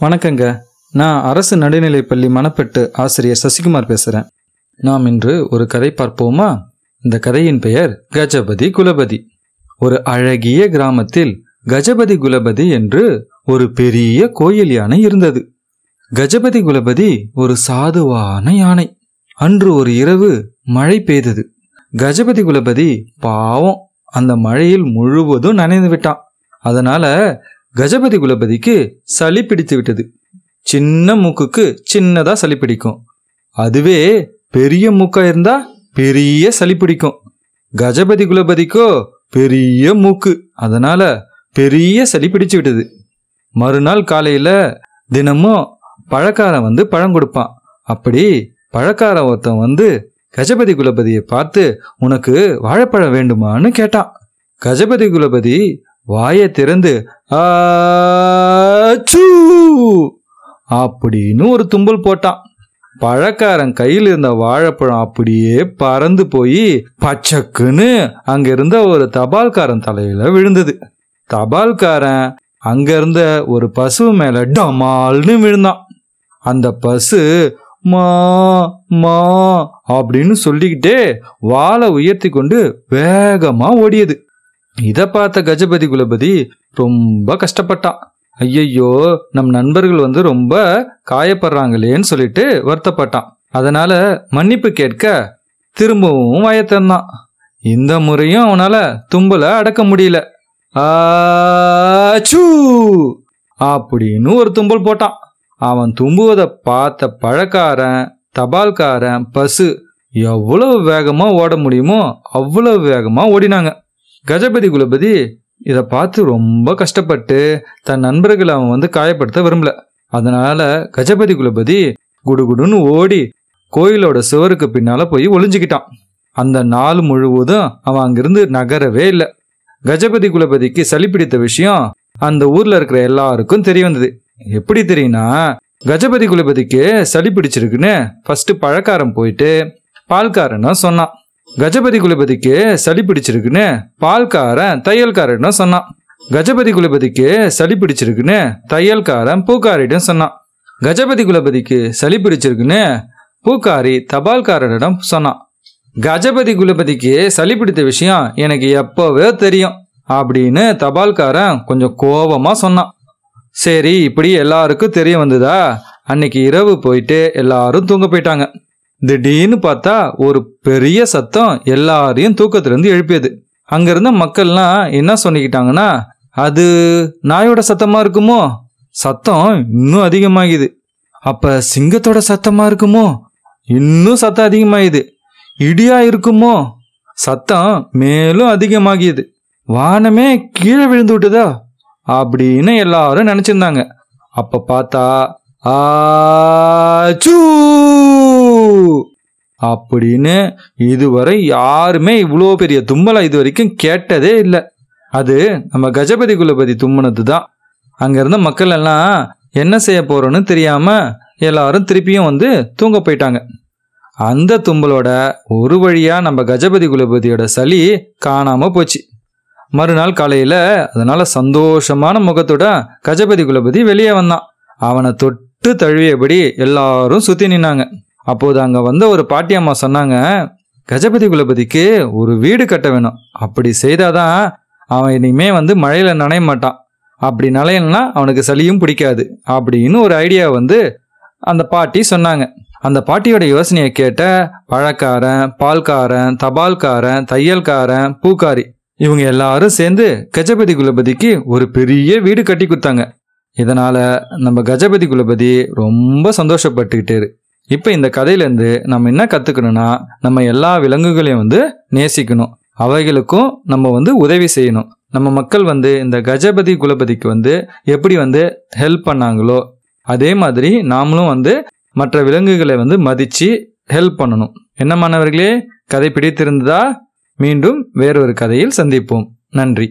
வணக்கங்க. நான் அரசு நடுநிலைப்பள்ளி மணப்பெட்டு ஆசிரியர் சசிகுமார் பேசுகிறேன் நாம் இன்று ஒரு கதை பார்ப்போமா? இந்த கதையின் பெயர் கஜபதி குலபதி. ஒரு அழகிய கிராமத்தில் கஜபதி குலபதி என்று ஒரு பெரிய கோயில் யானை இருந்தது. கஜபதி குலபதி ஒரு சாதுவான யானை. அன்று ஒரு இரவு மழை பெய்தது. கஜபதி குலபதி பாவம் அந்த மழையில் முழுவதும் நனைந்து விட்டான். அதனால கஜபதி குலபதிக்கு சளி பிடித்து விட்டது. சின்ன மூக்குக்கு சின்னதா சளி பிடிக்கும். அதுவே பெரிய மூக்கா இருந்தா பெரிய சளி பிடிக்கும். கஜபதி குலபதிக்கோ பெரிய மூக்கு. அதனால பெரிய சளி பிடிச்சு விட்டது. மறுநாள் காலையில தினமும் பழக்காரன் வந்து பழம் கொடுப்பான். அப்படி பழக்காரன் ஒருத்தன் வந்து கஜபதி குலபதியை பார்த்து உனக்கு வாழைப்பழம் வேண்டுமான்னு கேட்டான். கஜபதி குலபதி வாயை திறந்து ஆச்சூ அப்படின்னு ஒரு தும்பல் போட்டான். பழக்காரன் கையில் இருந்த வாழைப்பழம் அப்படியே பறந்து போய் பச்சக்குன்னு அங்க இருந்த ஒரு தபால்காரன் தலையில விழுந்தது. தபால்காரன் அங்க இருந்த ஒரு பசு மேல டமால்னு விழுந்தான். அந்த பசு மா மா அப்படின்னு சொல்லிக்கிட்டே வாழை உயர்த்தி கொண்டு வேகமா ஓடியது. இதை பார்த்த கஜபதி குலபதி ரொம்ப கஷ்டப்பட்டான் ஐயையோ நம் நண்பர்கள் வந்து ரொம்ப காயப்படுறாங்களேன்னு சொல்லிட்டு வருத்தப்பட்டான் அதனால மன்னிப்பு கேட்க திரும்பவும் வயத்தந்தான். இந்த முறையும் அவனால தும்பல அடக்க முடியல. ஆச்சூ அப்படின்னு ஒரு தும்பல் போட்டான். அவன் தும்புவதை பார்த்த பழக்காரன் தபால்காரன் பசு எவ்வளவு வேகமா ஓட முடியுமோ அவ்வளவு வேகமா ஓடினாங்க. கஜபதி குலபதி இதை பார்த்து ரொம்ப கஷ்டப்பட்டு தன் நண்பர்களை அவன் வந்து காயப்படுத்த விரும்பல. அதனால கஜபதி குலபதி குடுகுடுன்னு ஓடி கோயிலோட சுவருக்கு பின்னால போய் ஒளிஞ்சுக்கிட்டான். அந்த நாள் முழுவதும் அவன் அங்கிருந்து நகரவே இல்லை. கஜபதி குலபதிக்கு சளி பிடித்த விஷயம் அந்த ஊர்ல இருக்கிற எல்லாருக்கும் தெரிய வந்தது. எப்படி தெரியும்னா கஜபதி குலபதிக்கு சளி பிடிச்சிருக்குன்னு ஃபர்ஸ்ட் பழக்காரன் போயிட்டு பால்காரனும் சொன்னான். கஜபதி குலபதிக்கு சளி பிடிச்சிருக்குன்னு பால்காரன் தையல்காரனும் சொன்னான். கஜபதி குலபதிக்கு சளி பிடிச்சிருக்குன்னு தையல்காரன் பூக்காரிடம் சொன்னான். கஜபதி குலபதிக்கு சளி பிடிச்சிருக்குன்னு பூக்காரி தபால்காரரிடம் சொன்னான். கஜபதி குலபதிக்கு சளி பிடித்த விஷயம் எனக்கு எப்போவே தெரியும் அப்படின்னு தபால்காரன் கொஞ்சம் கோபமா சொன்னான். சரி இப்படி எல்லாருக்கும் தெரிய வந்ததா? அன்னைக்கு இரவு போயிட்டு எல்லாரும் தூங்க போயிட்டாங்க. திடீர்னு பார்த்தா ஒரு பெரிய சத்தம் எல்லாரையும் தூக்கத்திலிருந்து எழுப்பியது. அங்கிருந்த மக்கள்லாம் என்ன சொல்லிக்கிட்டாங்கன்னா அது நாயோட சத்தமா இருக்குமோ? சத்தம் இன்னும் அதிகமாகுது. அப்ப சிங்கத்தோட சத்தமா இருக்குமோ? இன்னும் சத்தம் அதிகமாகுது. இடியா இருக்குமோ? சத்தம் மேலும் அதிகமாகியது. வானமே கீழே விழுந்து விட்டுதா? அப்படின்னு எல்லாரும் நினைச்சிருந்தாங்க. அப்ப பார்த்தா ஆச்சூ. அப்படின்னு இதுவரை யாருமே இவ்வளோ பெரிய தும்மலை இது வரைக்கும் கேட்டதே இல்லை. அது நம்ம கஜபதி குலபதி தும்முனது தான் அங்கேருந்த மக்கள் எல்லாம் என்ன செய்ய போறோன்னு தெரியாம எல்லாரும் திருப்பியும் வந்து தூங்க போயிட்டாங்க. அந்த தும்பலோட ஒரு வழியா நம்ம கஜபதி குலபதியோட சளி காணாம போச்சு. மறுநாள் காலையில அதனால சந்தோஷமான முகத்தோட கஜபதி குலபதி வெளியே வந்தான். அவனை தொட்டு தழுவியபடி எல்லாரும் சுத்தி நின்னாங்க. அப்போது அங்க வந்த ஒரு பாட்டியம்மா சொன்னாங்க கஜபதி குலபதிக்கு ஒரு வீடு கட்ட வேணும். அப்படி செய்தாதான் அவன் இனிமே வந்து மழையில நனைய மாட்டான். அப்படி நனையலனா அவனுக்கு சளியும் பிடிக்காது அப்படின்னு ஒரு ஐடியா வந்து அந்த பாட்டி சொன்னாங்க. அந்த பாட்டியோட யோசனையை கேட்ட பழக்காரன் பால்காரன் தபால்காரன் தையல்காரன் பூக்காரி இவங்க எல்லாரும் சேர்ந்து கஜபதி குலபதிக்கு ஒரு பெரிய வீடு கட்டி கொடுத்தாங்க. இதனால் நம்ம கஜபதி குலபதி ரொம்ப சந்தோஷப்பட்டுக்கிட்டாரு இப்போ இந்த கதையிலேருந்து நம்ம என்ன கற்றுக்கணும்னா நம்ம எல்லா விலங்குகளையும் வந்து நேசிக்கணும். அவைகளுக்கும் நம்ம வந்து உதவி செய்யணும். நம்ம மக்கள் வந்து இந்த கஜபதி குலபதிக்கு வந்து எப்படி வந்து ஹெல்ப் பண்ணாங்களோ அதே மாதிரி நாமளும் வந்து மற்ற விலங்குகளை வந்து மதித்து ஹெல்ப் பண்ணணும். என்ன மாணவர்களே கதை பிடித்திருந்ததா? மீண்டும் வேறொரு கதையில் சந்திப்போம். நன்றி.